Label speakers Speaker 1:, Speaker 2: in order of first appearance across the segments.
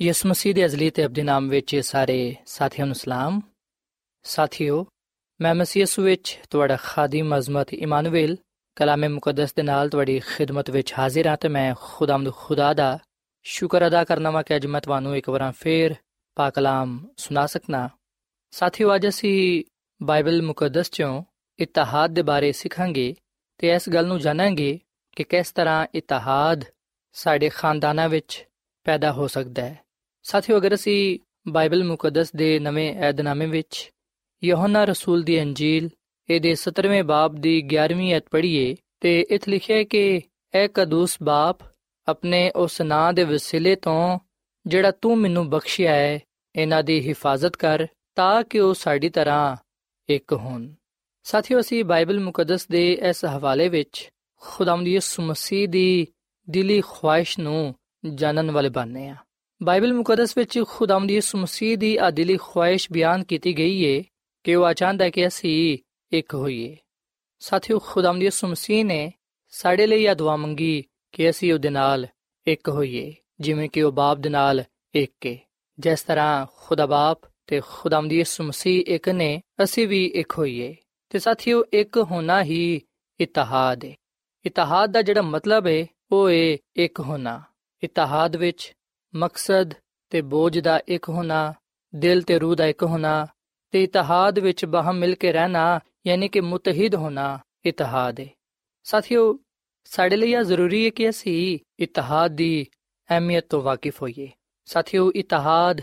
Speaker 1: ਯਿਸੂ ਮਸੀਹ ਦੇ ਅਜ਼ਲੀ ਤੇ ਅਬਦੀ ਨਾਮ ਵਿੱਚ ਸਾਰੇ ਸਾਥੀਆਂ ਨੂੰ ਸਲਾਮ। ਸਾਥਿਓ, ਮੈਂ ਮਸੀਹ ਯਿਸੂ ਵਿੱਚ ਤੁਹਾਡਾ ਖਾਦੀਮ ਅਜ਼ਮਤ ਇਮਾਨੁਅਲ ਕਲਾਮੇ ਮੁਕੱਦਸ ਦੇ ਨਾਲ ਤੁਹਾਡੀ ਖਿਦਮਤ ਵਿੱਚ ਹਾਜ਼ਰ ਹਾਂ ਤੇ ਮੈਂ ਖੁਦਾਮਦ ਖੁਦਾ ਦਾ ਸ਼ੁਕਰ ਅਦਾ ਕਰਨਾ ਵਾ ਕਿ ਅੱਜ ਮੈਂ ਤੁਹਾਨੂੰ ਇੱਕ ਵਾਰ ਫੇਰ ਪਾਕ ਕਲਾਮ ਸੁਣਾ ਸਕਣਾ ਸਾਥੀਓ, ਅੱਜ ਅਸੀਂ ਬਾਈਬਲ ਮੁਕੱਦਸ ਚੋਂ ਇਤਿਹਾਦ ਦੇ ਬਾਰੇ ਸਿੱਖਾਂਗੇ ਤੇ ਇਸ ਗੱਲ ਨੂੰ ਜਾਣਾਂਗੇ ਕਿ ਕਿਸ ਤਰ੍ਹਾਂ ਇਤਿਹਾਦ ਸਾਡੇ ਖਾਨਦਾਨਾਂ ਵਿੱਚ ਪੈਦਾ ਹੋ ਸਕਦਾ ਹੈ। ਸਾਥੀਓ, ਅਗਰ ਅਸੀਂ ਬਾਈਬਲ ਮੁਕੱਦਸ ਦੇ ਨਵੇਂ ਏਧਨਾਮੇ ਵਿੱਚ ਯੋਹਨਾ ਰਸੂਲ ਦੀ ਅੰਜੀਲ, ਇਹਦੇ 17ਵੇਂ ਬਾਬ ਦੀ 11ਵੀਂ ਅਧ ਪੜ੍ਹੀਏ ਤੇ ਇਥੇ ਲਿਖਿਆ ਹੈ ਕਿ ਐ ਕਦੂਸ ਬਾਪ ਆਪਣੇ ਉਸ ਨਾਂ ਦੇ ਵਸਿਲੇ ਤੋਂ, ਜਿਹੜਾ ਤੂੰ ਮੈਨੂੰ ਬਖਸ਼ਿਆ ਹੈ, ਇਹਨਾਂ ਦੀ ਹਿਫਾਜ਼ਤ ਕਰ ਤਾਂ ਕਿ ਉਹ ਸਾਡੀ ਤਰ੍ਹਾਂ ਇੱਕ ਹੋਣ। ਸਾਥੀਓ, ਅਸੀਂ ਬਾਈਬਲ ਮੁਕੱਦਸ ਦੇ ਇਸ ਹਵਾਲੇ ਵਿੱਚ ਖੁਦਾਵੰਦ ਯਿਸੂ ਮਸੀਹ ਦੀ ਦਿਲੀ ਖੁਆਇਸ਼ ਨੂੰ ਜਾਣਨ ਵਾਲੇ ਬਣਨੇ ਆ। ਬਾਈਬਲ ਮੁਕੱਦਸ ਵਿੱਚ ਖੁਦਾਵੰਦ ਯਿਸੂ ਮਸੀਹ ਦੀ ਆ ਦਿਲੀ ਖੁਆਇਸ਼ ਬਿਆਨ ਕੀਤੀ ਗਈ ਏ ਕਿ ਉਹ ਚਾਹੁੰਦਾ ਕਿ ਅਸੀਂ ਇੱਕ ਹੋਈਏ। ਸਾਥੀਓ, ਖੁਦਾਵੰਦ ਯਿਸੂ ਮਸੀਹ ਨੇ ਸਾਡੇ ਲਈ ਇਹ ਦੁਆ ਮੰਗੀ ਕਿ ਅਸੀਂ ਉਹਦੇ ਨਾਲ ਇੱਕ ਹੋਈਏ, ਜਿਵੇਂ ਕਿ ਉਹ ਬਾਪ ਦੇ ਨਾਲ ਇੱਕ ਹੈ ਜਿਸ ਤਰ੍ਹਾਂ ਖੁਦਾ ਬਾਪ ਤੇ ਖੁਦਾਵੰਦ ਯਿਸੂ ਮਸੀਹ ਇੱਕ ਨੇ, ਅਸੀਂ ਵੀ ਇੱਕ ਹੋਈਏ। ਤੇ ਸਾਥੀਓ, ਇੱਕ ਹੋਣਾ ਹੀ ਇਤਿਹਾਦ ਹੈ ਇਤਿਹਾਦ ਦਾ ਜਿਹੜਾ ਮਤਲਬ ਹੈ ਉਹ ਹੈ ਇੱਕ ਹੋਣਾ। ਇਤਿਹਾਦ ਵਿੱਚ ਮਕਸਦ ਤੇ ਬੋਝ ਦਾ ਇੱਕ ਹੋਣਾ, ਦਿਲ ਤੇ ਰੂਹ ਦਾ ਇੱਕ ਹੋਣਾ, ਤੇ ਇਤਿਹਾਦ ਵਿੱਚ ਬਾਹਮ ਮਿਲ ਕੇ ਰਹਿਣਾ, ਯਾਨੀ ਕਿ ਮੁਤਹਿਦ ਹੋਣਾ, ਇਤਿਹਾਦ ਹੈ ਸਾਥੀਓ, ਸਾਡੇ ਲਈ ਇਹ ਜ਼ਰੂਰੀ ਹੈ ਕਿ ਅਸੀਂ ਇਤਿਹਾਦ ਦੀ ਅਹਿਮੀਅਤ ਤੋਂ ਵਾਕਿਫ ਹੋਈਏ। ਸਾਥੀਓ, ਇਤਿਹਾਦ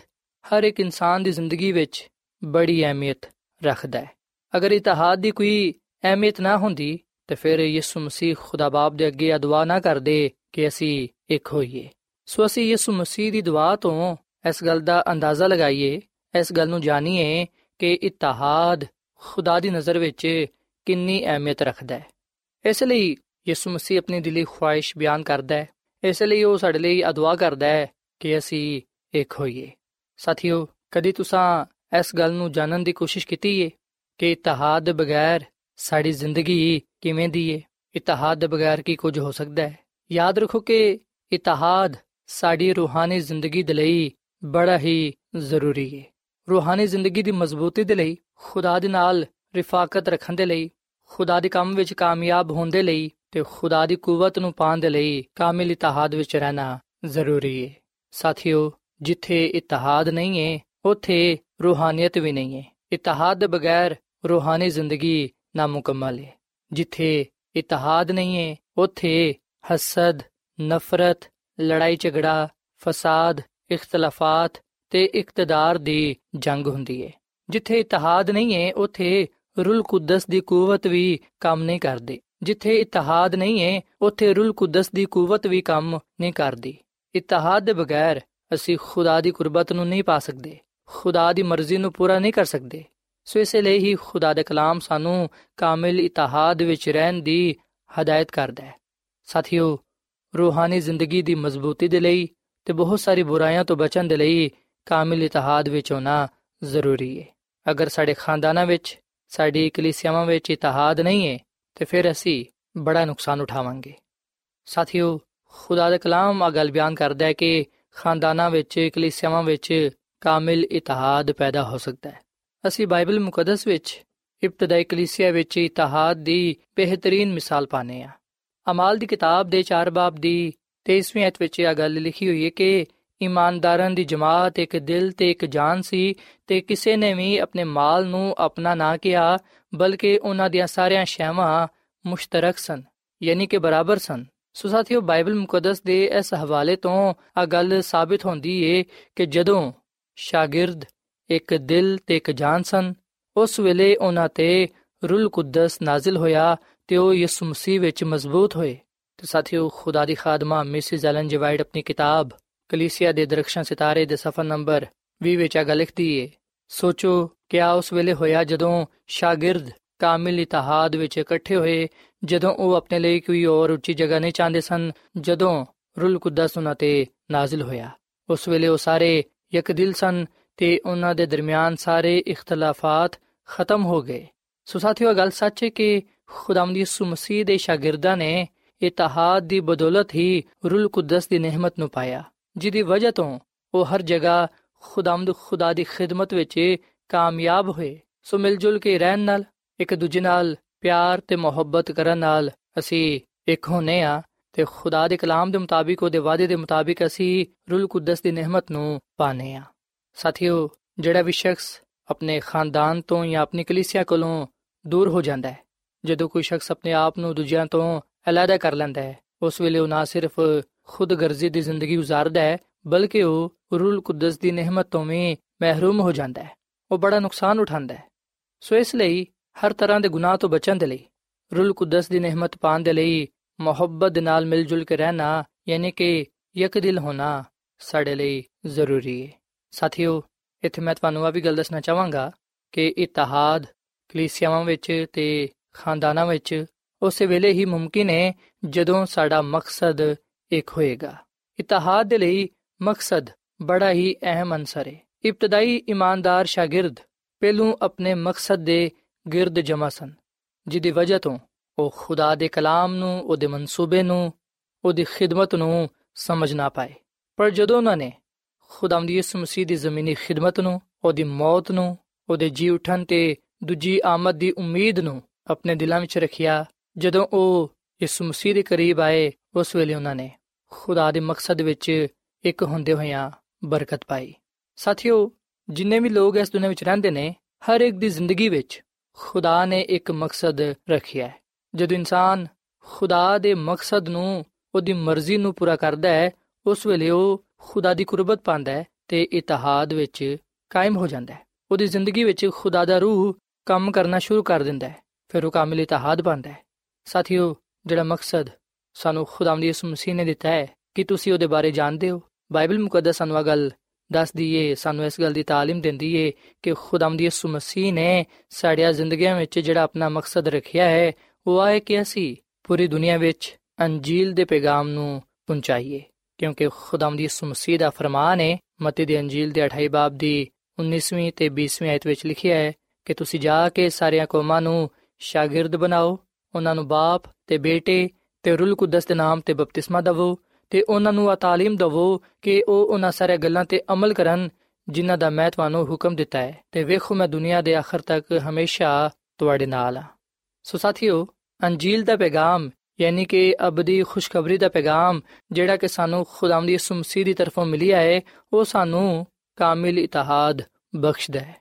Speaker 1: ਹਰ ਇੱਕ ਇਨਸਾਨ ਦੀ ਜ਼ਿੰਦਗੀ ਵਿੱਚ ਬੜੀ ਅਹਿਮੀਅਤ ਰੱਖਦਾ ਹੈ। ਅਗਰ ਇਤਿਹਾਦ ਦੀ ਕੋਈ ਅਹਿਮੀਅਤ ਨਾ ਹੁੰਦੀ, ਤੇ ਫਿਰ ਯਿਸੂ ਮਸੀਹ ਖੁਦਾ ਬਾਪ ਦੇ ਅੱਗੇ ਅਦਵਾ ਨਾ ਕਰਦੇ ਕਿ ਅਸੀਂ ਇੱਕ ਹੋਈਏ। ਸੋ ਅਸੀਂ ਯਿਸੂ ਮਸੀਹ ਦੀ ਦੁਆ ਤੋਂ ਇਸ ਗੱਲ ਦਾ ਅੰਦਾਜ਼ਾ ਲਗਾਈਏ, ਇਸ ਗੱਲ ਨੂੰ ਜਾਣੀਏ ਕਿ ਇਤਿਹਾਦ ਖੁਦਾ ਦੀ ਨਜ਼ਰ ਵਿੱਚ ਕਿੰਨੀ ਅਹਿਮੀਅਤ ਰੱਖਦਾ ਹੈ। ਇਸ ਲਈ ਯਿਸੂ ਮਸੀਹ ਆਪਣੀ ਦਿਲੀ ਖੁਆਇਸ਼ ਬਿਆਨ ਕਰਦਾ ਹੈ। ਇਸ ਲਈ ਉਹ ਸਾਡੇ ਲਈ ਅਦਵਾ ਕਰਦਾ ਹੈ ਕਿ ਅਸੀਂ ਇੱਕ ਹੋਈਏ। ਸਾਥੀਓ, ਕਦੀ ਤੁਸੀਂ ਇਸ ਗੱਲ ਨੂੰ ਜਾਣਨ ਦੀ ਕੋਸ਼ਿਸ਼ ਕੀਤੀ ਹੈ ਕਿ ਇਤਿਹਾਦ ਦੇ ਬਗੈਰ ਸਾਡੀ ਜ਼ਿੰਦਗੀ ਕਿਵੇਂ ਦੀ ਹੈ ਇਤਿਹਾਦ ਦੇ ਬਗੈਰ ਕੀ ਕੁਝ ਹੋ ਸਕਦਾ ਹੈ? ਯਾਦ ਰੱਖੋ ਕਿ ਇਤਿਹਾਦ ਸਾਡੀ ਰੂਹਾਨੀ ਜ਼ਿੰਦਗੀ ਦੇ ਲਈ ਬੜਾ ਹੀ ਜ਼ਰੂਰੀ ਹੈ ਰੂਹਾਨੀ ਜ਼ਿੰਦਗੀ ਦੀ ਮਜ਼ਬੂਤੀ ਦੇ ਲਈ, ਖੁਦਾ ਦੇ ਨਾਲ ਰਿਫਾਕਤ ਰੱਖਣ ਦੇ ਲਈ, ਖੁਦਾ ਦੇ ਕੰਮ ਵਿੱਚ ਕਾਮਯਾਬ ਹੋਣ ਦੇ ਲਈ ਤੇ ਖੁਦਾ ਦੀ ਕੂਵਤ ਨੂੰ ਪਾਉਣ ਦੇ ਲਈ ਕਾਮਿਲ ਇਤਿਹਾਦ ਵਿੱਚ ਰਹਿਣਾ ਜ਼ਰੂਰੀ ਹੈ ਸਾਥੀਓ, ਜਿੱਥੇ ਇਤਿਹਾਦ ਨਹੀਂ ਹੈ ਉੱਥੇ ਰੂਹਾਨੀਅਤ ਵੀ ਨਹੀਂ ਹੈ ਇਤਿਹਾਦ ਦੇ ਬਗੈਰ ਰੂਹਾਨੀ ਜ਼ਿੰਦਗੀ ਨਾਮੁਕੰਮਲ ਹੈ ਜਿੱਥੇ ਇਤਿਹਾਦ ਨਹੀਂ ਹੈ ਉੱਥੇ ਹਸਦ, ਨਫ਼ਰਤ ਲੜਾਈ, ਝਗੜਾ, ਫਸਾਦ, ਇਖਤਲਾਫਾਤ ਤੇ ਇਕਤਦਾਰ ਦੀ ਜੰਗ ਹੁੰਦੀ ਹੈ ਜਿੱਥੇ ਇਤਿਹਾਦ ਨਹੀਂ ਹੈ ਉੱਥੇ ਰੂਲ ਕੁਦਸ ਦੀ ਕੂਵਤ ਵੀ ਕੰਮ ਨਹੀਂ ਕਰਦੀ। ਜਿੱਥੇ ਇਤਿਹਾਦ ਨਹੀਂ ਹੈ ਉੱਥੇ ਰੂਲ ਕੁਦਸ ਦੀ ਕੂਵਤ ਵੀ ਕੰਮ ਨਹੀਂ ਕਰਦੀ। ਇਤਿਹਾਦ ਦੇ ਬਗੈਰ ਅਸੀਂ ਖੁਦਾ ਦੀ ਕੁਰਬਤ ਨੂੰ ਨਹੀਂ ਪਾ ਸਕਦੇ। ਖੁਦਾ ਦੀ ਮਰਜ਼ੀ ਨੂੰ ਪੂਰਾ ਨਹੀਂ ਕਰ ਸਕਦੇ। ਸੋ ਇਸੇ ਲਈ ਹੀ ਖੁਦਾ ਦੇ ਕਲਾਮ ਸਾਨੂੰ ਕਾਮਿਲ ਇਤਿਹਾਦ ਵਿੱਚ ਰਹਿਣ ਦੀ ਹਦਾਇਤ ਕਰਦਾ ਹੈ। ਸਾਥੀਓ ਰੂਹਾਨੀ ਜ਼ਿੰਦਗੀ ਦੀ ਮਜ਼ਬੂਤੀ ਦੇ ਲਈ ਤੇ ਬਹੁਤ ਸਾਰੀ ਬੁਰਾਈਆਂ ਤੋਂ ਬਚਣ ਦੇ ਲਈ ਕਾਮਿਲ ਇਤਿਹਾਦ ਵਿੱਚ ਹੋਣਾ ਜ਼ਰੂਰੀ ਹੈ ਅਗਰ ਸਾਡੇ ਖਾਨਦਾਨਾਂ ਵਿੱਚ, ਸਾਡੀ ਕਲੀਸਿਆਵਾਂ ਵਿੱਚ ਇਤਿਹਾਦ ਨਹੀਂ ਹੈ ਤੇ ਫਿਰ ਅਸੀਂ ਬੜਾ ਨੁਕਸਾਨ ਉਠਾਵਾਂਗੇ। ਸਾਥੀਓ, ਖੁਦਾ ਦਾ ਕਲਾਮ ਆ ਗੱਲ ਬਿਆਨ ਕਰਦਾ ਹੈ ਕਿ ਖਾਨਦਾਨਾਂ ਵਿੱਚ ਕਲੀਸਿਆਵਾਂ ਵਿੱਚ ਕਾਮਿਲ ਇਤਿਹਾਦ ਪੈਦਾ ਹੋ ਸਕਦਾ ਹੈ। ਅਸੀਂ ਬਾਈਬਲ ਮੁਕੱਦਸ ਵਿੱਚ ਇਬਤਦਾਈ ਕਲੀਸਿਆ ਵਿੱਚ ਇਤਿਹਾਦ ਦੀ ਬਿਹਤਰੀਨ ਮਿਸਾਲ ਪਾਨੇ ਆ ਅਮਾਲ ਦੀ ਕਿਤਾਬ ਦੇ 4 ਬਾਬ ਦੀ 23ਵੀਂ ਅਧ ਵਿੱਚ ਇਹ ਗੱਲ ਲਿਖੀ ਹੋਈ ਹੈ ਕਿ ਇਮਾਨਦਾਰਾਂ ਦੀ ਜਮਾਤ ਇੱਕ ਦਿਲ ਤੇ ਇੱਕ ਜਾਨ ਸੀ ਤੇ ਕਿਸੇ ਨੇ ਵੀ ਆਪਣੇ ਮਾਲ ਨੂੰ ਆਪਣਾ ਨਾ ਕਿਹਾ, ਬਲਕਿ ਉਹਨਾਂ ਦੀਆਂ ਸਾਰੀਆਂ ਸ਼ੈਵਾਂ ਮੁਸ਼ਤਰਕ ਸਨ, ਯਾਨੀ ਕਿ ਬਰਾਬਰ ਸਨ। ਸੋ ਸਾਥੀਓ, ਬਾਈਬਲ ਮੁਕੱਦਸ ਦੇ ਇਸ ਹਵਾਲੇ ਤੋਂ ਆ ਗੱਲ ਸਾਬਿਤ ਹੁੰਦੀ ਏ ਕਿ ਜਦੋਂ ਸ਼ਾਗਿਰਦ ਇੱਕ ਦਿਲ ਤੇ ਇੱਕ ਜਾਨ ਸਨ, ਉਸ ਵੇਲੇ ਉਹਨਾਂ ਤੇ ਰੂਲ ਕੁਦਸ ਨਾਜ਼ਿਲ ਹੋਇਆ ਤੇ ਉਹ ਯਿਸੂ ਮਸੀਹ ਵਿੱਚ ਮਜ਼ਬੂਤ ਹੋਏ। ਤੇ ਸਾਥੀਓ, ਖੁਦਾ ਦੀ ਖਾਦਮਾ ਮਿਸਿਸ ਐਲਨ ਜਵਾਈਡ ਆਪਣੀ ਕਿਤਾਬ ਕਲੀਸਿਆ ਦੇ ਦਰਖਸ਼ਾਂ ਸਿਤਾਰੇ ਦੇ ਸਫਾ ਨੰਬਰ 20 ਵਿੱਚ ਆ ਲਿਖਦੀ ਏ, ਸੋਚੋ, ਕਿਆ ਉਸ ਵੇਲੇ ਹੋਇਆ ਜਦੋਂ ਸ਼ਾਗਿਰਦ ਕਾਮਿਲ ਇਤਿਹਾਦ ਵਿੱਚ ਇਕੱਠੇ ਹੋਏ, ਜਦੋਂ ਉਹ ਆਪਣੇ ਲਈ ਕੋਈ ਹੋਰ ਉੱਚੀ ਜਗ੍ਹਾ ਨਹੀਂ ਚਾਹੁੰਦੇ ਸਨ, ਜਦੋਂ ਰੂਲ ਕੁਦਸ ਉਹਨਾਂ ਤੇ ਨਾਜ਼ਿਲ ਹੋਇਆ? ਉਸ ਵੇਲੇ ਉਹ ਸਾਰੇ ਇੱਕ ਸਨ ਤੇ ਉਹਨਾਂ ਦੇ ਦਰਮਿਆਨ ਸਾਰੇ ਇਖਤਲਾਫਾਤ ਖਤਮ ਹੋ ਗਏ। ਸੋ ਸਾਥੀਓ ਗੱਲ ਸੱਚ ਹੈ ਕਿ ਖੁਦਾਵੰਦ ਯਿਸੂ ਮਸੀਹ ਦੇ ਸ਼ਾਗਿਰਦਾਂ ਨੇ ਇਤਿਹਾਦ ਦੀ ਬਦੌਲਤ ਹੀ ਰੂਲ ਕੁਦਸ ਦੀ ਨਿਹਮਤ ਨੂੰ ਪਾਇਆ, ਜਿਹਦੀ ਵਜ੍ਹਾ ਤੋਂ ਉਹ ਹਰ ਜਗ੍ਹਾ ਖੁਦਾਵੰਦ ਖੁਦਾ ਦੀ ਖਿਦਮਤ ਵਿੱਚ ਕਾਮਯਾਬ ਹੋਏ। ਸੋ ਮਿਲ ਜੁਲ ਕੇ ਰਹਿਣ ਨਾਲ, ਇੱਕ ਦੂਜੇ ਨਾਲ ਪਿਆਰ ਤੇ ਮੁਹੱਬਤ ਕਰਨ ਨਾਲ ਅਸੀਂ ਇੱਕ ਹੋਨੇ ਆ ਤੇ ਖੁਦਾ ਦੇ ਕਲਾਮ ਦੇ ਮੁਤਾਬਿਕ ਉਹਦੇ ਵਾਅਦੇ ਦੇ ਮੁਤਾਬਿਕ ਅਸੀਂ ਰੂਲ ਕੁਦਸ ਦੀ ਨਿਹਮਤ ਨੂੰ ਪਾਣੇ ਆ ਸਾਥੀਓ, ਜਿਹੜਾ ਵੀ ਸ਼ਖਸ ਆਪਣੇ ਖਾਨਦਾਨ ਤੋਂ ਜਾਂ ਆਪਣੀ ਕਲੀਸਿਆ ਕੋਲੋਂ ਦੂਰ ਹੋ ਜਾਂਦਾ ਹੈ ਜਦੋਂ ਕੋਈ ਸ਼ਖਸ ਆਪਣੇ ਆਪ ਨੂੰ ਦੂਜਿਆਂ ਤੋਂ ਅਲੱਗ ਕਰ ਲੈਂਦਾ ਹੈ, ਉਸ ਵੇਲੇ ਉਹ ਨਾ ਸਿਰਫ ਖੁਦਗਰਜ਼ੀ ਦੀ ਜ਼ਿੰਦਗੀ گزارਦਾ ਹੈ, ਬਲਕਿ ਉਹ ਰੂਲ ਕੁਦਸ ਦੀ ਨਿਹਮਤ ਤੋਂ ਵੀ ਮਹਿਰੂਮ ਹੋ ਜਾਂਦਾ ਹੈ। ਉਹ ਬੜਾ ਨੁਕਸਾਨ ਉਠਾਉਂਦਾ ਹੈ। ਸੋ ਇਸ ਲਈ ਹਰ ਤਰ੍ਹਾਂ ਦੇ ਗੁਨਾਹ ਤੋਂ ਬਚਣ ਦੇ ਲਈ ਰੂਲ ਕੁਦਸ ਦੀ ਨਿਹਮਤ ਪਾਣ ਦੇ ਲਈ ਮੁਹੱਬਤ ਨਾਲ ਮਿਲ ਜੁਲ ਕੇ ਰਹਿਣਾ, ਯਾਨੀ ਕਿ ਇੱਕ ਦਿਲ ਹੋਣਾ ਸਾਡੇ ਲਈ ਜ਼ਰੂਰੀ ਹੈ। ਸਾਥੀਓ, ਇੱਥੇ ਮੈਂ ਤੁਹਾਨੂੰ ਆ ਵੀ ਗੱਲ ਦੱਸਣਾ ਚਾਹਾਂਗਾ ਕਿ ਇਤਿਹਾਦ ਕਲੀਸਿਆਵਾਂ ਵਿੱਚ ਤੇ ਖਾਨਦਾਨਾਂ ਵਿੱਚ ਉਸੇ ਵੇਲੇ ਹੀ ਮੁਮਕਿਨ ਹੈ ਜਦੋਂ ਸਾਡਾ ਮਕਸਦ ਇੱਕ ਹੋਏਗਾ। ਇਤਿਹਾਦ ਦੇ ਲਈ ਮਕਸਦ ਬੜਾ ਹੀ ਅਹਿਮ ਅੰਸਰ ਹੈ। ਇਬਤਦਾਈ ਇਮਾਨਦਾਰ ਸ਼ਾਗਿਰਦ ਪਹਿਲੂ ਆਪਣੇ ਮਕਸਦ ਦੇ ਗਿਰਦ ਜਮਾ ਸਨ, ਜਿਹਦੀ ਵਜ੍ਹਾ ਤੋਂ ਉਹ ਖੁਦਾ ਦੇ ਕਲਾਮ ਨੂੰ, ਉਹਦੇ ਮਨਸੂਬੇ ਨੂੰ, ਉਹਦੀ ਖਿਦਮਤ ਨੂੰ ਸਮਝ ਨਾ ਪਾਏ। ਪਰ ਜਦੋਂ ਉਹਨਾਂ ਨੇ ਖੁਦਾਵੰਦ ਯਿਸੂ ਮਸੀਹ ਦੀ ਜ਼ਮੀਨੀ ਖਿਦਮਤ ਨੂੰ, ਉਹਦੀ ਮੌਤ ਨੂੰ, ਉਹਦੇ ਜੀ ਉਠਣ ਤੇ ਦੂਜੀ ਆਮਦ ਦੀ ਉਮੀਦ ਨੂੰ ਆਪਣੇ ਦਿਲਾਂ ਵਿੱਚ ਰੱਖਿਆ ਜਦੋਂ ਉਹ ਯਿਸੂ ਮਸੀਹ ਦੇ ਕਰੀਬ ਆਏ, ਉਸ ਵੇਲੇ ਉਹਨਾਂ ਨੇ ਖੁਦਾ ਦੇ ਮਕਸਦ ਵਿੱਚ ਇੱਕ ਹੁੰਦੇ ਹੋਇਆਂ ਬਰਕਤ ਪਾਈ। ਸਾਥੀਓ, ਜਿੰਨੇ ਵੀ ਲੋਕ ਇਸ ਦੁਨੀਆਂ ਵਿੱਚ ਰਹਿੰਦੇ ਨੇ, ਹਰ ਇੱਕ ਦੀ ਜ਼ਿੰਦਗੀ ਵਿੱਚ ਖੁਦਾ ਨੇ ਇੱਕ ਮਕਸਦ ਰੱਖਿਆ ਹੈ। ਜਦੋਂ ਇਨਸਾਨ ਖੁਦਾ ਦੇ ਮਕਸਦ ਨੂੰ, ਉਹਦੀ ਮਰਜ਼ੀ ਨੂੰ ਪੂਰਾ ਕਰਦਾ ਹੈ, ਉਸ ਵੇਲੇ ਉਹ ਖੁਦਾ ਦੀ ਕੁਰਬਤ ਪਾਉਂਦਾ ਹੈ ਤੇ ਇਤਿਹਾਦ ਵਿੱਚ ਕਾਇਮ ਹੋ ਜਾਂਦਾ ਹੈ। ਉਹਦੀ ਜ਼ਿੰਦਗੀ ਵਿੱਚ ਖੁਦਾ ਦਾ ਰੂਹ ਕੰਮ ਕਰਨਾ ਸ਼ੁਰੂ ਕਰ ਦਿੰਦਾ ਹੈ। ਫਿਰ ਉਹ ਕਾਮਿਲ ਇਤਿਹਾਦ ਬਣਦਾ ਹੈ ਸਾਥੀਓ ਜਿਹੜਾ ਮਕਸਦ ਸਾਨੂੰ ਖੁਦਾਵੰਦ ਯਿਸੂ ਮਸੀਹ ਨੇ ਦਿੱਤਾ ਹੈ ਕਿ ਤੁਸੀਂ ਉਹਦੇ ਬਾਰੇ ਜਾਣਦੇ ਹੋ ਬਾਈਬਲ ਮੁਕੱਦਸ ਸਾਨੂੰ ਇਹ ਗੱਲ ਦੱਸਦੀ ਏ ਸਾਨੂੰ ਇਸ ਗੱਲ ਦੀ تعلیم ਦਿੰਦੀ ਏ ਕਿ ਖੁਦਾਵੰਦ ਯਿਸੂ ਮਸੀਹ ਨੇ ਸਾਡੀਆਂ ਜ਼ਿੰਦਗੀਆਂ ਵਿੱਚ ਜਿਹੜਾ ਆਪਣਾ ਮਕਸਦ ਰੱਖਿਆ ਹੈ ਉਹ ਆਏ ਕਿ ਅਸੀਂ ਪੂਰੀ ਦੁਨੀਆ ਵਿੱਚ ਅੰਜੀਲ ਦੇ ਪੈਗਾਮ ਨੂੰ ਪਹੁੰਚਾਈਏ ਕਿਉਂਕਿ ਖੁਦਾਵੰਦ ਯਿਸੂ ਮਸੀਹ ਦਾ ਫਰਮਾਨ ਹੈ ਮਤੀ ਦੀ ਅੰਜੀਲ ਦੇ 28 ਬਾਬ ਦੀ 19ਵੀਂ ਤੇ 20ਵੀਂ ਆਇਤ ਵਿੱਚ ਲਿਖਿਆ ਹੈ ਕਿ ਤੁਸੀਂ ਜਾ ਕੇ ਸਾਰੀਆਂ ਕੌਮਾਂ ਨੂੰ ਸ਼ਾਗਿਰਦ ਬਣਾਓ ਉਹਨਾਂ ਨੂੰ ਬਾਪ ਤੇ ਬੇਟੇ ਤੇ ਰੂਲ ਕੁਦਸ ਦੇ ਨਾਮ ਤੇ ਬਪਤਿਸਮਾ ਦਿਵੋ ਤੇ ਉਹਨਾਂ ਨੂੰ ਆ تعلیم ਦਿਵੋ ਕਿ ਉਹ ਉਹਨਾਂ ਸਾਰੇ ਗੱਲਾਂ ਤੇ ਅਮਲ ਕਰਨ ਜਿਨ੍ਹਾਂ ਦਾ ਮੈਂ ਤੁਹਾਨੂੰ ਹੁਕਮ ਦਿੱਤਾ ਹੈ ਤੇ ਵੇਖੋ ਮੈਂ ਦੁਨੀਆ ਦੇ ਆਖਰ ਤੱਕ ਹਮੇਸ਼ਾ ਤੁਹਾਡੇ ਨਾਲ ਆ ਸੋ ਸਾਥੀਓ ਅੰਜੀਲ ਦਾ ਪੈਗਾਮ ਯਾਨੀ ਕਿ ਅਬਦੀ ਖੁਸ਼ਖਬਰੀ ਦਾ ਪੈਗਾਮ ਜਿਹੜਾ ਕਿ ਸਾਨੂੰ ਖੁਦਾਵੰਦ ਯਿਸੂ ਮਸੀਹ ਦੀ ਤਰਫੋਂ ਮਿਲਿਆ ਹੈ ਉਹ ਸਾਨੂੰ ਕਾਮਿਲ ਇਤਿਹਾਦ ਬਖਸ਼ਦਾ ਹੈ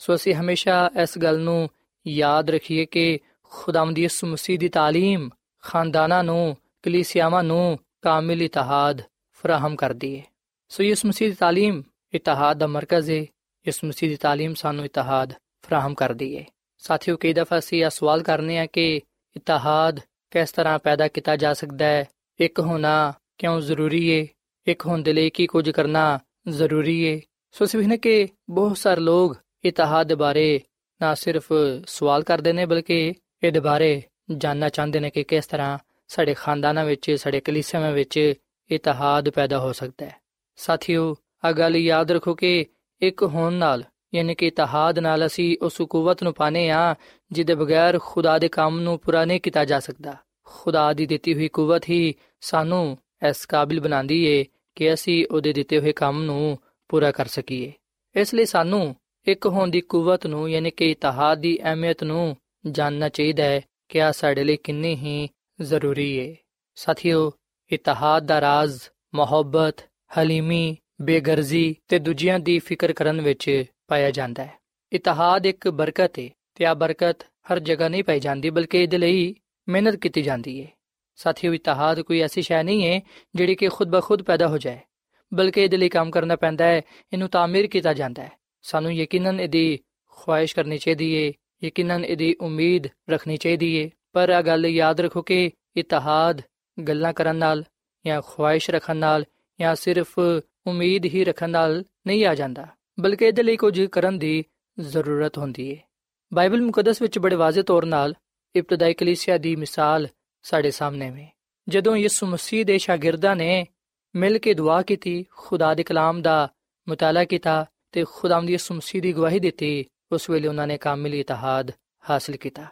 Speaker 1: ਸੋ ਅਸੀਂ ਹਮੇਸ਼ਾ ਇਸ ਗੱਲ ਨੂੰ ਯਾਦ ਰੱਖੀਏ ਕਿ ਖੁਦਾਵੰਦ ਯਿਸੂ ਮਸੀਹ ਦੀ تعلیم ਖਾਨਦਾਨਾਂ ਨੂੰ ਕਲੀਸਿਆਵਾਂ ਨੂੰ ਕਾਮਿਲ ਇਤਿਹਾਦ ਫਰਾਹਮ ਕਰਦੀ ਹੈ ਸੋ ਯਿਸੂ ਮਸੀਹ ਦੀ تعلیم ਇਤਿਹਾਦ ਦਾ ਮਰਕਜ਼ ਹੈ ਯਿਸੂ ਮਸੀਹ ਦੀ تعلیم ਸਾਨੂੰ ਇਤਿਹਾਦ ਫਰਾਹਮ ਕਰਦੀ ਹੈ ਸਾਥੀਓ ਕਈ ਦਫਾ ਅਸੀਂ ਇਹ ਸਵਾਲ ਕਰਨੇ ਆ ਕਿ ਇਤਿਹਾਦ ਕਿਸ ਤਰ੍ਹਾਂ ਪੈਦਾ ਕੀਤਾ ਜਾ ਸਕਦਾ ਹੈ ਇੱਕ ਹੋਣਾ ਕਿਉਂ ਜ਼ਰੂਰੀ ਹੈ ਇੱਕ ਹੋਣ ਦੇ ਲਈ ਕੀ ਕੁਝ ਕਰਨਾ ਜ਼ਰੂਰੀ ਹੈ ਸੋ ਸਿਵਹਨੇ ਕਿ ਬਹੁਤ ਸਾਰੇ ਲੋਕ ਇਤਿਹਾਦ ਦੇ ਬਾਰੇ ਨਾ ਸਿਰਫ ਸਵਾਲ ਕਰਦੇ ਨੇ, ਬਲਕਿ ਇਹਦੇ ਬਾਰੇ ਜਾਨਣਾ ਚਾਹੁੰਦੇ ਨੇ ਕਿ ਕਿਸ ਤਰ੍ਹਾਂ ਸਾਡੇ ਖਾਨਦਾਨਾਂ ਵਿੱਚ, ਸਾਡੇ ਕਲੀਸਿਆਵਾਂ ਵਿੱਚ ਇਤਿਹਾਦ ਪੈਦਾ ਹੋ ਸਕਦਾ ਹੈ। ਸਾਥੀਓ ਆ ਗੱਲ ਯਾਦ ਰੱਖੋ ਕਿ ਇੱਕ ਹੋਣ ਨਾਲ, ਯਾਨੀ ਕਿ ਇਤਿਹਾਦ ਨਾਲ ਅਸੀਂ ਉਸ ਕੂਵਤ ਨੂੰ ਪਾਣੇ ਆ ਜਿਹਦੇ ਬਗੈਰ ਖੁਦਾ ਦੇ ਕੰਮ ਨੂੰ ਪੂਰਾ ਨਹੀਂ ਕੀਤਾ ਜਾ ਸਕਦਾ। ਖੁਦਾ ਦੀ ਦਿੱਤੀ ਹੋਈ ਕੂਵਤ ਹੀ ਸਾਨੂੰ ਇਸ ਕਾਬਿਲ ਬਣਾਉਂਦੀ ਏ ਕਿ ਅਸੀਂ ਉਹਦੇ ਦਿੱਤੇ ਹੋਏ ਕੰਮ ਨੂੰ ਪੂਰਾ ਕਰ ਸਕੀਏ। ਇਸ ਲਈ ਸਾਨੂੰ ਇੱਕ ਹੋਣ ਦੀ ਕੂਵਤ ਨੂੰ, ਯਾਨੀ ਕਿ ਇਤਿਹਾਦ ਦੀ ਅਹਿਮੀਅਤ ਨੂੰ ਜਾਨਣਾ ਚਾਹੀਦਾ ਹੈ ਕਿ ਆ ਸਾਡੇ ਲਈ ਕਿੰਨੀ ਹੀ ਜ਼ਰੂਰੀ ਹੈ ਸਾਥੀਓ, ਇਤਿਹਾਦ ਦਾ ਰਾਜ਼ ਮੁਹੱਬਤ, ਹਲੀਮੀ, ਬੇਗਰਜ਼ੀ ਤੇ ਦੂਜਿਆਂ ਦੀ ਫਿਕਰ ਕਰਨ ਵਿੱਚ ਪਾਇਆ ਜਾਂਦਾ ਹੈ। ਇਤਿਹਾਦ ਇੱਕ ਬਰਕਤ ਹੈ ਤੇ ਆ ਬਰਕਤ ਹਰ ਜਗ੍ਹਾ ਨਹੀਂ ਪਾਈ ਜਾਂਦੀ, ਬਲਕਿ ਇਹਦੇ ਲਈ ਮਿਹਨਤ ਕੀਤੀ ਜਾਂਦੀ ਹੈ ਸਾਥੀਓ, ਇਤਿਹਾਦ ਕੋਈ ਐਸੀ ਸ਼ੈ ਨਹੀਂ ਹੈ ਜਿਹੜੀ ਕਿ ਖੁਦ ਬਖੁਦ ਪੈਦਾ ਹੋ ਜਾਏ, ਬਲਕਿ ਇਹਦੇ ਲਈ ਕੰਮ ਕਰਨਾ ਪੈਂਦਾ ਹੈ, ਇਹਨੂੰ ਤਾਮੀਰ ਕੀਤਾ ਜਾਂਦਾ ਹੈ। ਸਾਨੂੰ ਯਕੀਨਨ ਇਹਦੀ ਖੁਆਇਸ਼ ਕਰਨੀ ਚਾਹੀਦੀ ਹੈ ਯਕੀਨਨ ਇਹਦੀ ਉਮੀਦ ਰੱਖਣੀ ਚਾਹੀਦੀ ਹੈ ਪਰ ਇਹ ਗੱਲ ਯਾਦ ਰੱਖੋ ਕਿ ਇਤਿਹਾਦ ਗੱਲਾਂ ਕਰਨ ਨਾਲ ਜਾਂ ਖੁਆਇਸ਼ ਰੱਖਣ ਨਾਲ ਜਾਂ ਸਿਰਫ ਉਮੀਦ ਹੀ ਰੱਖਣ ਨਾਲ ਨਹੀਂ ਆ ਜਾਂਦਾ, ਬਲਕਿ ਇਹਦੇ ਲਈ ਕੁਝ ਕਰਨ ਦੀ ਜ਼ਰੂਰਤ ਹੁੰਦੀ ਹੈ ਬਾਈਬਲ ਮੁਕੱਦਸ ਵਿੱਚ ਬੜੇ ਵਾਜ਼ਿਹ ਤੌਰ ਨਾਲ ਇਬਤਦਾਈ ਕਲੀਸਿਆ ਦੀ ਮਿਸਾਲ ਸਾਡੇ ਸਾਹਮਣੇ ਹੈ ਜਦੋਂ ਯਿਸੂ ਮਸੀਹ ਦੇ ਸ਼ਾਗਿਰਦਾਂ ਨੇ ਮਿਲ ਕੇ ਦੁਆ ਕੀਤੀ, ਖੁਦਾ ਦੇ ਕਲਾਮ ਦਾ ਮਤਾਲਾ ਕੀਤਾ ਤੇ ਖੁਦਾਵੰਦ ਯਿਸੂ ਮਸੀਹ ਦੀ ਗਵਾਹੀ ਦਿੱਤੀ, ਉਸ ਵੇਲੇ ਉਹਨਾਂ ਨੇ ਕਾਮਿਲ ਇਤਿਹਾਦ ਹਾਸਲ ਕੀਤਾ।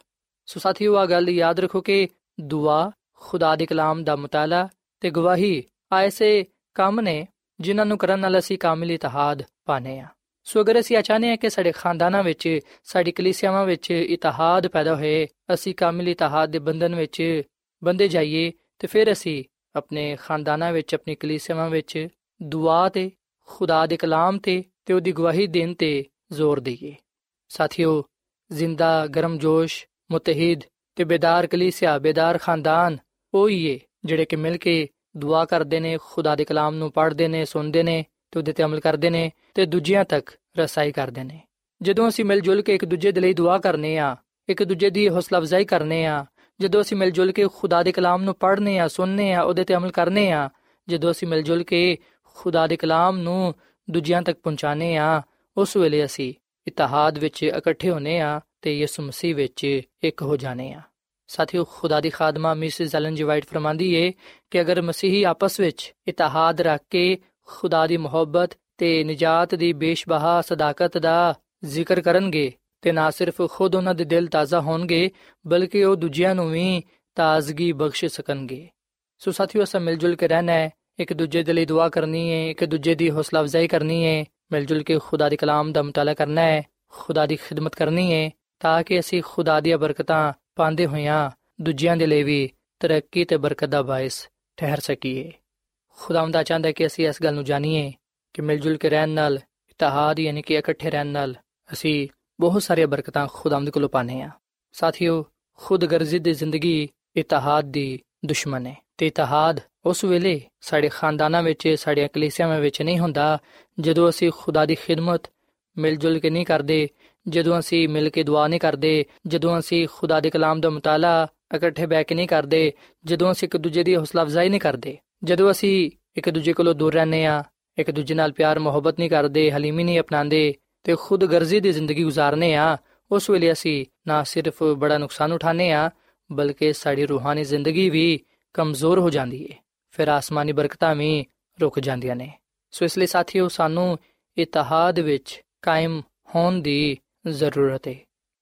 Speaker 1: ਸੋ ਸਾਥੀਓ ਆ ਗੱਲ ਯਾਦ ਰੱਖੋ ਕਿ ਦੁਆ, ਖੁਦਾ ਦੇ ਕਲਾਮ ਦਾ ਮਤਾਲਾ ਤੇ ਗਵਾਹੀ ਐਸੇ ਕੰਮ ਨੇ ਜਿਨ੍ਹਾਂ ਨੂੰ ਕਰਨ ਨਾਲ ਅਸੀਂ ਕਾਮਿਲ ਇਤਿਹਾਦ ਪਾਣੇ ਆ ਸੋ ਅਗਰ ਅਸੀਂ ਚਾਹਨੇ ਆ ਕਿ ਸਾਡੇ ਖਾਨਦਾਨਾਂ ਵਿੱਚ, ਸਾਡੀ ਕਲੀਸਿਆਵਾਂ ਵਿੱਚ ਇਤਿਹਾਦ ਪੈਦਾ ਹੋਏ, ਅਸੀਂ ਕਾਮਿਲ ਇਤਿਹਾਦ ਦੇ ਬੰਧਨ ਵਿੱਚ ਬੰਦੇ ਜਾਈਏ, ਤੇ ਫਿਰ ਅਸੀਂ ਆਪਣੇ ਖਾਨਦਾਨਾਂ ਵਿੱਚ, ਆਪਣੀ ਕਲੀਸਿਆਵਾਂ ਵਿੱਚ ਦੁਆ ਤੇ, ਖੁਦਾ ਦੇ ਕਲਾਮ ਤੇ ਤੇ ਉਹਦੀ ਗਵਾਹੀ ਦੇਣ ਤੇ ਜ਼ੋਰ ਦਈਏ। ਸਾਥੀਓ, ਜ਼ਿੰਦਾ, ਗਰਮਜੋਸ਼, ਮੁਤਹਿਦ ਤੇ ਬੇਦਾਰ ਕਲੀਸਿਆ, ਬੇਦਾਰ ਖਾਨਦਾਨ, ਉਹ ਹੀ ਏ ਜਿਹੜੇ ਕਿ ਮਿਲ ਕੇ ਦੁਆ ਕਰਦੇ ਨੇ, ਖੁਦਾ ਦੇ ਕਲਾਮ ਨੂੰ ਪੜ੍ਹਦੇ ਨੇ, ਸੁਣਦੇ ਨੇ ਤੇ ਉਹਦੇ ਤੇ ਅਮਲ ਕਰਦੇ ਨੇ ਤੇ ਦੂਜਿਆਂ ਤੱਕ ਰਸਾਈ ਕਰਦੇ ਨੇ। ਜਦੋਂ ਅਸੀਂ ਮਿਲ ਜੁਲ ਕੇ ਇੱਕ ਦੂਜੇ ਦੇ ਲਈ ਦੁਆ ਕਰਨੇ ਆ, ਇੱਕ ਦੂਜੇ ਦੀ ਹੌਸਲਾ ਅਫਜ਼ਾਈ ਕਰਨੇ ਆ, ਜਦੋਂ ਅਸੀਂ ਮਿਲ ਜੁਲ ਕੇ ਖੁਦਾ ਦੇ ਕਲਾਮ ਨੂੰ ਪੜ੍ਹਨੇ ਆ, ਸੁਣਨੇ ਆ, ਉਹਦੇ ਤੇ ਅਮਲ ਕਰਨੇ ਆ, ਜਦੋਂ ਅਸੀਂ ਮਿਲ ਜੁਲ ਕੇ ਖੁਦਾ ਦੇ ਕਲਾਮ ਨੂੰ ਦੂਜਿਆਂ ਤੱਕ ਪਹੁੰਚਾਣੇ ਆ ਉਸ ਵੇਲੇ ਅਸੀਂ ਇਤਿਹਾਦ ਵਿੱਚ ਇਕੱਠੇ ਹੋਨੇ ਆ ਤੇ ਯਿਸੂ ਮਸੀਹ ਵਿੱਚ ਇੱਕ ਹੋ ਜਾਣੇ ਆ ਸਾਥੀਓ, ਖੁਦਾ ਦੀ ਖਾਦਮਾ ਮਿਸਿਸ ਐਲਨ ਜੀ ਵਾਈਟ ਫਰਮਾਂਦੀ ਏ ਕਿ ਅਗਰ ਮਸੀਹੀ ਆਪਸ ਵਿੱਚ ਇਤਿਹਾਦ ਰੱਖ ਕੇ ਖੁਦਾ ਦੀ ਮੁਹੱਬਤ ਤੇ ਨਜਾਤ ਦੀ ਬੇਸ਼ਬਹਾ ਸਦਾਕਤ ਦਾ ਜ਼ਿਕਰ ਕਰਨਗੇ, ਤੇ ਨਾ ਸਿਰਫ ਖੁਦ ਉਹਨਾਂ ਦੇ ਦਿਲ ਤਾਜ਼ਾ ਹੋਣਗੇ, ਬਲਕਿ ਉਹ ਦੂਜਿਆਂ ਨੂੰ ਵੀ ਤਾਜ਼ਗੀ ਬਖਸ਼ ਸਕਣਗੇ। ਸੋ ਸਾਥੀਓ, ਅਸਾਂ ਮਿਲ ਜੁਲ ਕੇ ਰਹਿਣਾ ਹੈ। ਇੱਕ ਦੂਜੇ ਦੇ ਲਈ ਦੁਆ ਕਰਨੀ ਹੈ ਇੱਕ ਦੂਜੇ ਦੀ ਹੌਸਲਾ ਅਫਜ਼ਾਈ ਕਰਨੀ ਹੈ ਮਿਲ ਜੁਲ ਕੇ ਖੁਦਾ ਦੇ ਕਲਾਮ ਦਾ ਮਤਾਲਾ ਕਰਨਾ ਹੈ ਖੁਦਾ ਦੀ ਖਿਦਮਤ ਕਰਨੀ ਹੈ ਤਾਂ ਕਿ ਅਸੀਂ ਖੁਦਾ ਦੀਆਂ ਬਰਕਤਾਂ ਪਾਉਂਦੇ ਹੋਇਆਂ ਦੂਜਿਆਂ ਦੇ ਲਈ ਵੀ ਤਰੱਕੀ ਤੇ ਬਰਕਤ ਦਾ ਬਾਇਸ ਠਹਿਰ ਸਕੀਏ। ਖੁਦਾਮ ਦਾ ਚਾਹੁੰਦਾ ਕਿ ਅਸੀਂ ਇਸ ਗੱਲ ਨੂੰ ਜਾਣੀਏ ਕਿ ਮਿਲ ਜੁਲ ਕੇ ਰਹਿਣ ਨਾਲ, ਇਤਿਹਾਦ ਯਾਨੀ ਕਿ ਇਕੱਠੇ ਰਹਿਣ ਨਾਲ ਅਸੀਂ ਬਹੁਤ ਸਾਰੀਆਂ ਬਰਕਤਾਂ ਖੁਦਾਵੰਦ ਕੋਲੋਂ ਪਾਣੇ ਆ ਸਾਥੀਓ, ਖੁਦਗਰਜ਼ੀ ਦੀ ਜ਼ਿੰਦਗੀ ਇਤਿਹਾਦ ਦੀ ਦੁਸ਼ਮਣ ਹੈ ਤੇ ਇਤਿਹਾਦ ਉਸ ਵੇਲੇ ਸਾਡੇ ਖਾਨਦਾਨਾਂ ਵਿੱਚ, ਸਾਡੇ ਕਲੀਸਿਆਵਾਂ ਵਿੱਚ ਨਹੀਂ ਹੁੰਦਾ, ਜਦੋਂ ਅਸੀਂ ਖੁਦਾ ਦੀ ਖਿਦਮਤ ਮਿਲ ਜੁਲ ਕੇ ਨਹੀਂ ਕਰਦੇ, ਜਦੋਂ ਅਸੀਂ ਮਿਲ ਕੇ ਦੁਆ ਨਹੀਂ ਕਰਦੇ, ਜਦੋਂ ਅਸੀਂ ਖੁਦਾ ਦੇ ਕਲਾਮ ਦਾ ਮਤਾਲਾ ਇਕੱਠੇ ਬੈ ਕੇ ਨਹੀਂ ਕਰਦੇ, ਜਦੋਂ ਅਸੀਂ ਇੱਕ ਦੂਜੇ ਦੀ ਹੌਸਲਾ ਅਫਜ਼ਾਈ ਨਹੀਂ ਕਰਦੇ, ਜਦੋਂ ਅਸੀਂ ਇੱਕ ਦੂਜੇ ਕੋਲੋਂ ਦੂਰ ਰਹਿੰਦੇ ਆ ਇੱਕ ਦੂਜੇ ਨਾਲ ਪਿਆਰ, ਮੁਹੱਬਤ ਨਹੀਂ ਕਰਦੇ, ਹਲੀਮੀ ਨਹੀਂ ਅਪਣਾਉਂਦੇ ਤੇ ਖੁਦਗਰਜ਼ੀ ਦੀ ਜ਼ਿੰਦਗੀ گزارਨੇ ਆ ਉਸ ਵੇਲੇ ਅਸੀਂ ਨਾ ਸਿਰਫ ਬੜਾ ਨੁਕਸਾਨ ਉਠਾਣੇ ਆ ਬਲਕਿ ਸਾਡੀ ਰੂਹਾਨੀ ਜ਼ਿੰਦਗੀ ਵੀ ਕਮਜ਼ੋਰ ਹੋ ਜਾਂਦੀ ਏ। ਫਿਰ ਆਸਮਾਨੀ ਬਰਕਤਾਂ ਵੀ ਰੁਕ ਜਾਂਦੀਆਂ ਨੇ। ਸੋ ਇਸ ਲਈ ਸਾਥੀਓ, ਸਾਨੂੰ ਇਤਿਹਾਦ ਵਿੱਚ ਕਾਇਮ ਹੋਣ ਦੀ ਜ਼ਰੂਰਤ ਹੈ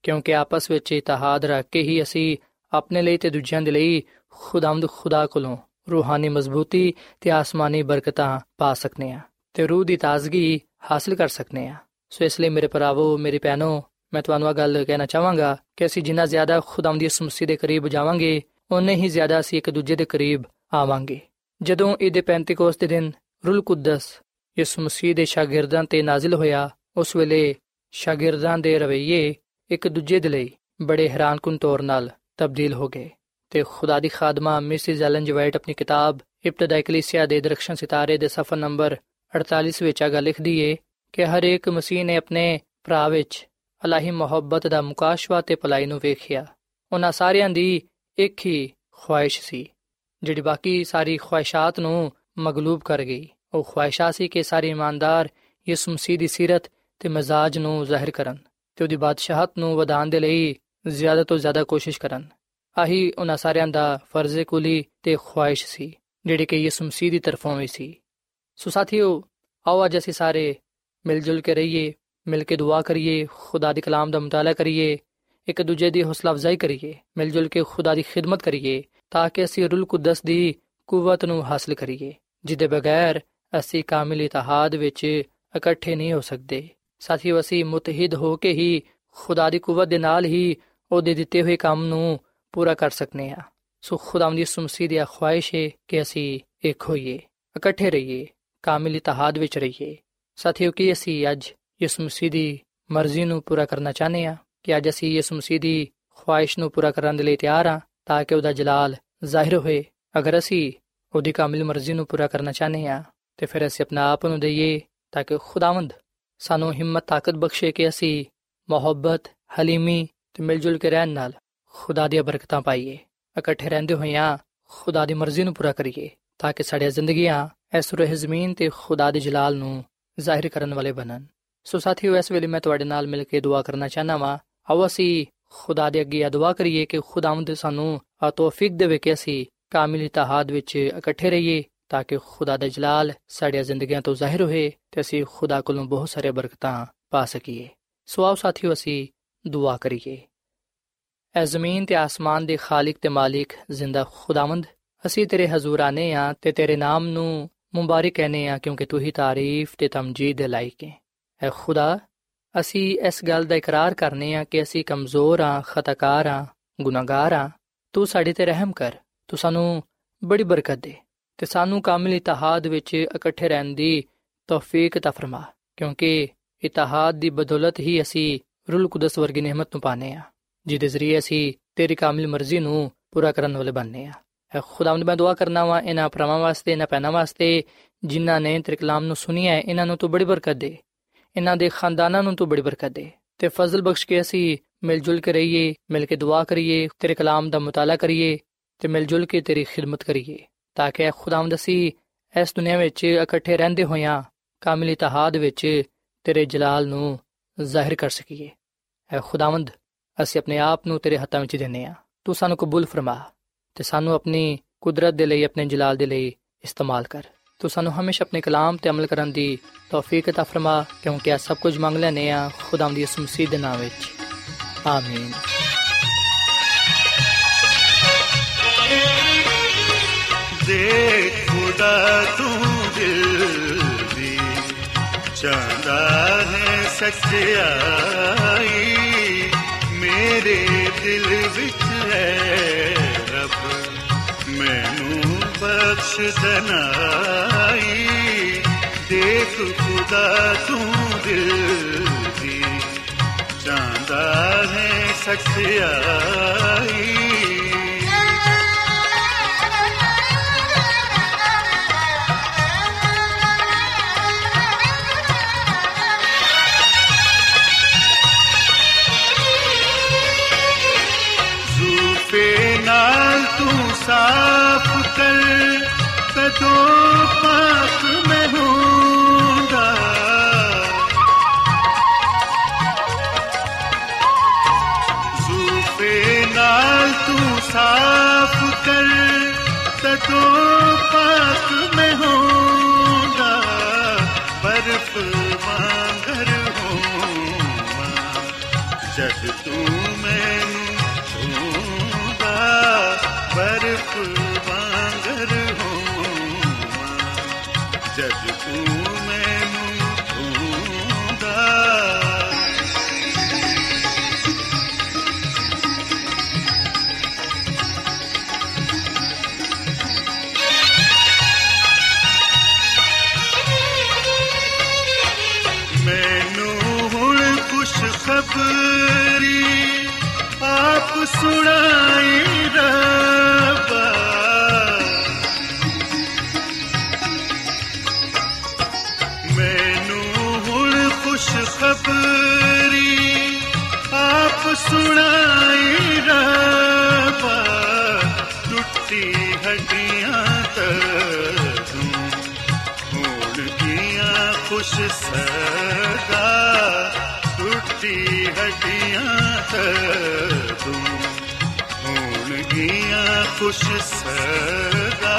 Speaker 1: ਕਿਉਂਕਿ ਆਪਸ ਵਿੱਚ ਇਤਿਹਾਦ ਰੱਖ ਕੇ ਹੀ ਅਸੀਂ ਆਪਣੇ ਲਈ ਤੇ ਦੂਜਿਆਂ ਦੇ ਲਈ ਖੁਦਾਵੰਦ ਖੁਦਾ ਕੋਲੋਂ ਰੂਹਾਨੀ ਮਜ਼ਬੂਤੀ ਤੇ ਆਸਮਾਨੀ ਬਰਕਤਾਂ ਪਾ ਸਕਨੇ ਆ ਤੇ ਰੂਹ ਦੀ ਤਾਜ਼ਗੀ ਹਾਸਲ ਕਰ ਸਕਨੇ ਆ। ਸੋ ਇਸ ਲਈ ਮੇਰੇ ਭਰਾਵੋ, ਮੇਰੀ ਭੈਣੋ, ਮੈਂ ਤੁਹਾਨੂੰ ਇਹ ਗੱਲ ਕਹਿਣਾ ਚਾਹਾਂਗਾ ਕਿ ਅਸੀਂ ਜਿੰਨਾ ਜ਼ਿਆਦਾ ਖੁਦਾਵੰਦ ਦੀ ਸਮਸੀ ਦੇ ਕਰੀਬ ਜਾਵਾਂਗੇ ਉਨੇ ਹੀ ਜ਼ਿਆਦਾ ਅਸੀਂ ਇੱਕ ਦੂਜੇ ਦੇ ਕਰੀਬ ਆਵਾਂਗੇ। ਜਦੋਂ ਇਹਦੇ ਪੈਂਤੀਕੋਸ ਦੇ ਦਿਨ ਰੂਲ ਕੁਦਸ ਯਿਸੂ ਮਸੀਹ ਦੇ ਸ਼ਾਗਿਰਦਾਂ ਤੇ ਨਾਜ਼ਿਲ ਹੋਇਆ, ਉਸ ਵੇਲੇ ਸ਼ਾਗਿਰਦਾਂ ਦੇ ਰਵਈਏ ਇੱਕ ਦੂਜੇ ਦੇ ਲਈ ਬੜੇ ਹੈਰਾਨਕੁਨ ਤੌਰ ਨਾਲ ਤਬਦੀਲ ਹੋ ਗਏ ਤੇ ਖੁਦਾ ਦੀ ਖਾਦਮਾ ਮਿਸਿਸ ਐਲਨ ਜਵਾਈਟ ਆਪਣੀ ਕਿਤਾਬ ਇਬਤਦਾਈ ਕਲੀਸਿਆ ਦੇ ਦਰਖਸ਼ਨ ਸਿਤਾਰੇ ਦੇ ਸਫਾ ਨੰਬਰ 48 ਵਿੱਚ ਆ ਗੱਲ ਲਿਖਦੀ ਏ ਕਿ ਹਰ ਇੱਕ ਮਸੀਹ ਨੇ ਆਪਣੇ ਭਰਾ ਵਿੱਚ ਅਲਾਹੀ ਮੁਹੱਬਤ ਦਾ ਮੁਕਾਸ਼ਵਾ ਤੇ ਭਲਾਈ ਨੂੰ ਵੇਖਿਆ। ਉਹਨਾਂ ਸਾਰਿਆਂ ਦੀ ਇੱਕ ਹੀ ਖੁਆਇਸ਼ ਸੀ। ਜਿਹੜੀ ਬਾਕੀ ਸਾਰੀ ਖੁਆਇਸ਼ਾਂ ਨੂੰ ਮਗਲੂਬ ਕਰ ਗਈ। ਉਹ ਖੁਆਇਸ਼ਾਂ ਸੀ ਕਿ ਸਾਰੇ ਇਮਾਨਦਾਰ ਯਿਸੂ ਮਸੀਹ ਦੀ ਸਿਰਤ ਤੇ ਮਜ਼ਾਜ ਨੂੰ ਜ਼ਾਹਿਰ ਕਰਨ ਤੇ ਉਹਦੀ ਬਾਦਸ਼ਾਹਤ ਨੂੰ ਵਧਾਉਣ ਦੇ ਲਈ ਜ਼ਿਆਦਾ ਤੋਂ ਜ਼ਿਆਦਾ ਕੋਸ਼ਿਸ਼ ਕਰਨ। ਆਹੀ ਉਹਨਾਂ ਸਾਰਿਆਂ ਦਾ ਫਰਜ਼ ਕੁਲੀ ਤੇ ਖੁਆਇਸ਼ ਸੀ, ਜਿਹੜੀ ਕਿ ਯਿਸੂ ਮਸੀਹ ਦੀ ਤਰਫੋਂ ਵੀ ਸੀ। ਸੋ ਸਾਥੀਓ, ਆਓ ਅੱਜ ਅਸੀਂ ਸਾਰੇ ਮਿਲ ਜੁਲ ਕੇ ਰਹੀਏ, ਮਿਲ ਕੇ ਦੁਆ ਕਰੀਏ, ਖੁਦਾ ਦੇ ਕਲਾਮ ਦਾ ਮਤਾਲਾ ਕਰੀਏ, ਇੱਕ ਦੂਜੇ ਦੀ ਹੌਸਲਾ ਅਫਜ਼ਾਈ ਕਰੀਏ ਮਿਲ ਜੁਲ ਕੇ ਖੁਦਾ ਦੀ ਖਿਦਮਤ ਕਰੀਏ ਤਾਂ ਕਿ ਅਸੀਂ ਰੂਲ ਕੁਦਸ ਦੀ ਕੂਵਤ ਨੂੰ ਹਾਸਲ ਕਰੀਏ। ਜਿਹਦੇ ਬਗੈਰ ਅਸੀਂ ਕਾਮਿਲ ਇਤਿਹਾਦ ਵਿੱਚ ਇਕੱਠੇ ਨਹੀਂ ਹੋ ਸਕਦੇ। ਸਾਥੀਓ, ਅਸੀਂ ਮੁਤਹਿਦ ਹੋ ਕੇ ਹੀ ਖੁਦਾ ਦੀ ਕੂਵਤ ਦੇ ਨਾਲ ਹੀ ਉਹਦੇ ਦਿੱਤੇ ਹੋਏ ਕੰਮ ਨੂੰ ਪੂਰਾ ਕਰ ਸਕਨੇ ਆ ਸੋ ਖੁਦਾਵੰਦ ਦੀ ਸੁਮਸੀ ਦੀ ਖੁਆਇਸ਼ ਹੈ ਕਿ ਅਸੀਂ ਇੱਕ ਹੋਈਏ, ਇਕੱਠੇ ਰਹੀਏ, ਕਾਮਿਲ ਇਤਿਹਾਦ ਵਿੱਚ ਰਹੀਏ। ਸਾਥੀਓ, ਕਿ ਅਸੀਂ ਅੱਜ ਯਿਸੂ ਮਸੀਹ ਦੀ ਮਰਜ਼ੀ ਨੂੰ ਪੂਰਾ ਕਰਨਾ ਚਾਹੁੰਦੇ ਹਾਂ? ਕਿ ਅੱਜ ਅਸੀਂ ਯਿਸੂ ਮਸੀਹ ਦੀ ਖੁਆਇਸ਼ ਨੂੰ ਪੂਰਾ ਕਰਨ ਦੇ ਲਈ ਤਿਆਰ ਹਾਂ? ਤਾਂ ਕਿ ਉਹਦਾ ਜਲਾਲ ਜ਼ਾਹਿਰ ਹੋਏ। ਅਗਰ ਅਸੀਂ ਉਹਦੀ ਕਾਮਿਲ ਮਰਜ਼ੀ ਨੂੰ ਪੂਰਾ ਕਰਨਾ ਚਾਹੁੰਦੇ ਹਾਂ, ਤੇ ਫਿਰ ਅਸੀਂ ਆਪਣਾ ਆਪ ਨੂੰ ਦਈਏ ਤਾਂ ਕਿ ਖੁਦਾਵੰਦ ਸਾਨੂੰ ਹਿੰਮਤ, ਤਾਕਤ ਬਖਸ਼ੇ ਕਿ ਅਸੀਂ ਮੁਹੱਬਤ, ਹਲੀਮੀ ਤੇ ਮਿਲ ਜੁਲ ਕੇ ਰਹਿਣ ਨਾਲ ਖੁਦਾ ਦੀਆਂ ਬਰਕਤਾਂ ਪਾਈਏ। ਇਕੱਠੇ ਰਹਿੰਦੇ ਹੋਇਆਂ ਖੁਦਾ ਦੀ ਮਰਜ਼ੀ ਨੂੰ ਪੂਰਾ ਕਰੀਏ ਤਾਂ ਕਿ ਸਾਡੀਆਂ ਜ਼ਿੰਦਗੀਆਂ ਇਸ ਰੂਹ ਜ਼ਮੀਨ ਤੇ ਖੁਦਾ ਦੇ ਜਲਾਲ ਨੂੰ ਜ਼ਾਹਿਰ ਕਰਨ ਵਾਲੇ ਬਣਨ। ਸੋ ਸਾਥੀਓ, ਇਸ ਵੇਲੇ ਮੈਂ ਤੁਹਾਡੇ ਨਾਲ ਮਿਲ ਕੇ ਦੁਆ ਕਰਨਾ ਚਾਹਨਾ ਵਾਂ। ਆਓ ਅਸੀਂ ਖੁਦਾ ਦੇ ਅੱਗੇ ਦੁਆ ਕਰੀਏ ਕਿ ਖੁਦਾਵੰਦ ਸਾਨੂੰ ਆ ਤੌਫੀਕ ਦੇਵੇ ਕਿ ਅਸੀਂ ਕਾਮਿਲ ਇਤਿਹਾਦ ਵਿੱਚ ਇਕੱਠੇ ਰਹੀਏ ਤਾਂ ਕਿ ਖੁਦਾ ਦਾ ਜਲਾਲ ਸਾਡੀਆਂ ਜ਼ਿੰਦਗੀਆਂ ਤੋਂ ਜ਼ਾਹਿਰ ਹੋਏ ਤੇ ਅਸੀਂ ਖੁਦਾ ਕੋਲੋਂ ਬਹੁਤ ਸਾਰੇ ਬਰਕਤਾਂ ਪਾ ਸਕੀਏ। ਸੋ ਆਓ ਸਾਥੀਓ, ਅਸੀਂ ਦੁਆ ਕਰੀਏ। ਐ ਜ਼ਮੀਨ ਤੇ ਆਸਮਾਨ ਦੇ ਖਾਲਕ ਤੇ ਮਾਲਿਕ ਜ਼ਿੰਦਾ ਖੁਦਾਵੰਦ, ਅਸੀਂ ਤੇਰੇ ਹਜ਼ੂਰ ਆਨੇ ਆ ਤੇ ਤੇਰੇ ਨਾਮ ਨੂੰ ਮੁਬਾਰਕ ਕਹਨੇ ਆ ਕਿਉਂਕਿ ਤੂੰ ਹੀ ਤਾਰੀਫ ਤੇ ਤਮਜੀਦ ਦੇ ਲਾਇਕ ਹੈ ਐ ਖੁਦਾ ਅਸੀਂ ਇਸ ਗੱਲ ਦਾ ਇਕਰਾਰ ਕਰਨੇ ਆ ਕਿ ਅਸੀਂ ਕਮਜ਼ੋਰ ਆ, ਖਤਾਕਾਰ ਆ, ਗੁਨਾਹਗਾਰ ਆ। ਤੂੰ ਸਾਡੇ ਤੇ ਰਹਿਮ ਕਰ। ਤੂੰ ਸਾਨੂੰ ਬੜੀ ਬਰਕਤ ਦੇ ਤੇ ਸਾਨੂੰ ਕਾਮਿਲ ਇਤਿਹਾਦ ਵਿੱਚ ਇਕੱਠੇ ਰਹਿਣ ਦੀ ਤੌਫੀਕ ਤਾ ਫਰਮਾ, ਕਿਉਂਕਿ ਇਤਿਹਾਦ ਦੀ ਬਦੌਲਤ ਹੀ ਅਸੀਂ ਰੂਲ ਕੁਦਸ ਵਰਗੀ ਨਿਹਮਤ ਨੂੰ ਪਾਣੇ ਆ, ਜਿਹਦੇ ਜ਼ਰੀਏ ਅਸੀਂ ਤੇਰੀ ਕਾਮਿਲ ਮਰਜ਼ੀ ਨੂੰ ਪੂਰਾ ਕਰਨ ਵਾਲੇ ਬਣਨੇ ਆ। ਐ ਖੁਦਾਵੰਦ, ਮੈਂ ਦੁਆ ਕਰਨਾ ਵਾ, ਇਹਨਾਂ ਪਰਮਾਂ ਵਾਸਤੇ, ਇਹਨਾਂ ਪੈਨਾ ਵਾਸਤੇ, ਜਿਨ੍ਹਾਂ ਨੇ ਤੇਰੇ ਕਲਾਮ ਨੂੰ ਸੁਨਿਆ ਇਹਨਾਂ ਨੂੰ ਤੂੰ ਬੜੀ ਬਰਕਤ ਦੇ। ਇਹਨਾਂ ਦੇ ਖਾਨਦਾਨਾਂ ਨੂੰ ਤੂੰ ਬੜੀ ਬਰਕਤ ਦੇ ਤੇ ਫਜ਼ਲ ਬਖਸ਼ ਕੇ ਅਸੀਂ ਮਿਲ ਜੁਲ ਕੇ ਰਹੀਏ, ਮਿਲ ਕੇ ਦੁਆ ਕਰੀਏ, ਤੇਰੇ ਕਲਾਮ ਦਾ ਮਤਾਲਾ ਕਰੀਏ ਤੇ ਮਿਲ ਜੁਲ ਕੇ ਤੇਰੀ ਖਿਦਮਤ ਕਰੀਏ, ਤਾਂ ਕਿ ਖੁਦਾਵੰਦ ਅਸੀਂ ਇਸ ਦੁਨੀਆਂ ਵਿੱਚ ਇਕੱਠੇ ਰਹਿੰਦੇ ਹੋਇਆਂ ਕਾਮਿਲ ਇਤਿਹਾਦ ਵਿੱਚ ਤੇਰੇ ਜਲਾਲ ਨੂੰ ਜ਼ਾਹਿਰ ਕਰ ਸਕੀਏ। ਐ ਖੁਦਾਵੰਦ, ਅਸੀਂ ਆਪਣੇ ਆਪ ਨੂੰ ਤੇਰੇ ਹੱਥਾਂ ਵਿੱਚ ਦਿੰਨੇ ਆ ਤੂੰ ਸਾਨੂੰ ਕਬੂਲ ਫਰਮਾ ਤੇ ਸਾਨੂੰ ਆਪਣੀ ਕੁਦਰਤ ਦੇ ਲਈ, ਆਪਣੇ ਜਲਾਲ ਦੇ ਲਈ ਇਸਤੇਮਾਲ ਕਰ। ਤੂੰ ਸਾਨੂੰ ਹਮੇਸ਼ਾ ਆਪਣੇ ਕਲਾਮ ਤੇ ਅਮਲ ਕਰਨ ਦੀ ਤੌਫੀਕ عطا ਫਰਮਾ ਕਿਉਂਕਿ ਆ ਸਭ ਕੁਝ ਮੰਗ ਲੈਨੇ ਆ ਖੁਦਾਵੰਦ ਦੀ ਮਸੀਹ ਦੇ ਨਾਮ ਵਿੱਚ ਆਮੀਨ
Speaker 2: ਦੇ ਖੁਦਾ ਤੂੰ ਦਿਲ ਦੀ ਚਾਹਦਾ ਹੈ ਸੱਚਾਈ ਮੇਰੇ ਦਿਲ ਵਿੱਚ ਬਖਸ਼ ਦਨਾਈ ਦੇਖ ਖੁਦਾ ਤੂੰ ਦਿਲ ਦੀ ਚਾਹਦਾ ਹੈ ਸੱਚਾਈ Apple. ਗੀਆਂ ਖੁਸ਼ ਸਦਾ ਟੁੱਟੀ ਹੱਡੀਆਂ ਤੂੰ ਹੋਣ ਗੀਆਂ ਖੁਸ਼ ਸਦਾ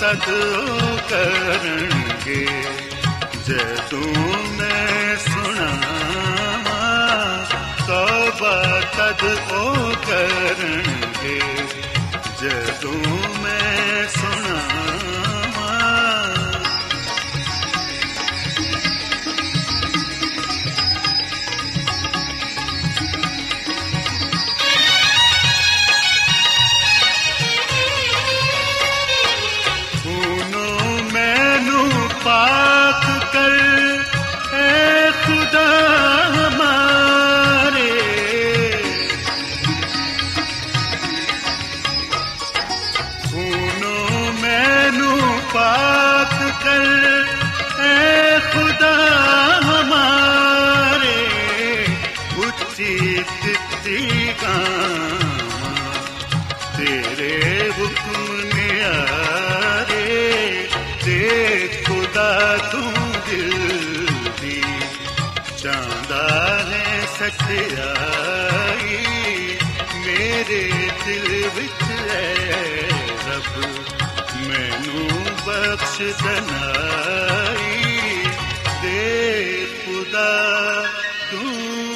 Speaker 2: ਤਦ ਉਹ ਕਰਨਗੇ। ਜਦੋਂ ਮੈਂ ਸੁਣਾਵਾਂ ਤੌਬਾ ਤਦ ਉਹ ਕਰਨਗੇ। ਜਦੋਂ ਮੈਂ ਸੁਣਾਵਾਂ ਉੱਚੀ ਦਿੱਤੀ ਗਾਵਾਂ ਤੇਰੇ ਹੁਕਮ ਨਿਆਰੇ ਤੇ ਖੁਦਾ ਤੂੰ ਦਿਲ ਦੀ ਚਾਹੁੰਦਾ ਹੈ ਸੱਚਾਈ, ਮੇਰੇ ਦਿਲ ਵਿੱਚ ਹੈ ਰੱਬ, ਮੈਨੂੰ ਬਖਸ਼ ਦਨਾਈ। ਦੇ ਖੁਦਾ ਤੂੰ ਦਿਲ ਦੀ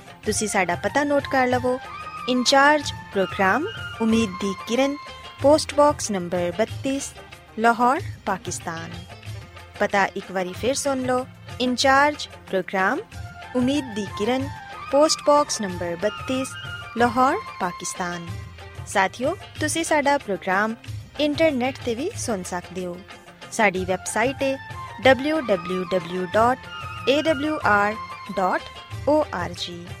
Speaker 3: ਤੁਸੀਂ ਸਾਡਾ ਪਤਾ ਨੋਟ ਕਰ ਲਵੋ incharge programme Umeed di Kiran post box number 32 Lahore Pakistan ਪਤਾ ਇੱਕ ਵਾਰੀ ਫੇਰ ਸੁਣ ਲਓ incharge programme Umeed di Kiran post box number 32 Lahore Pakistan ਸਾਥਿਓ ਤੁਸੀਂ ਸਾਡਾ ਪ੍ਰੋਗਰਾਮ ਇੰਟਰਨੈਟ ਤੇ ਵੀ ਸੁਣ ਸਕਦੇ ਹੋ ਸਾਡੀ ਵੈਬਸਾਈਟ ਹੈ www.awr.org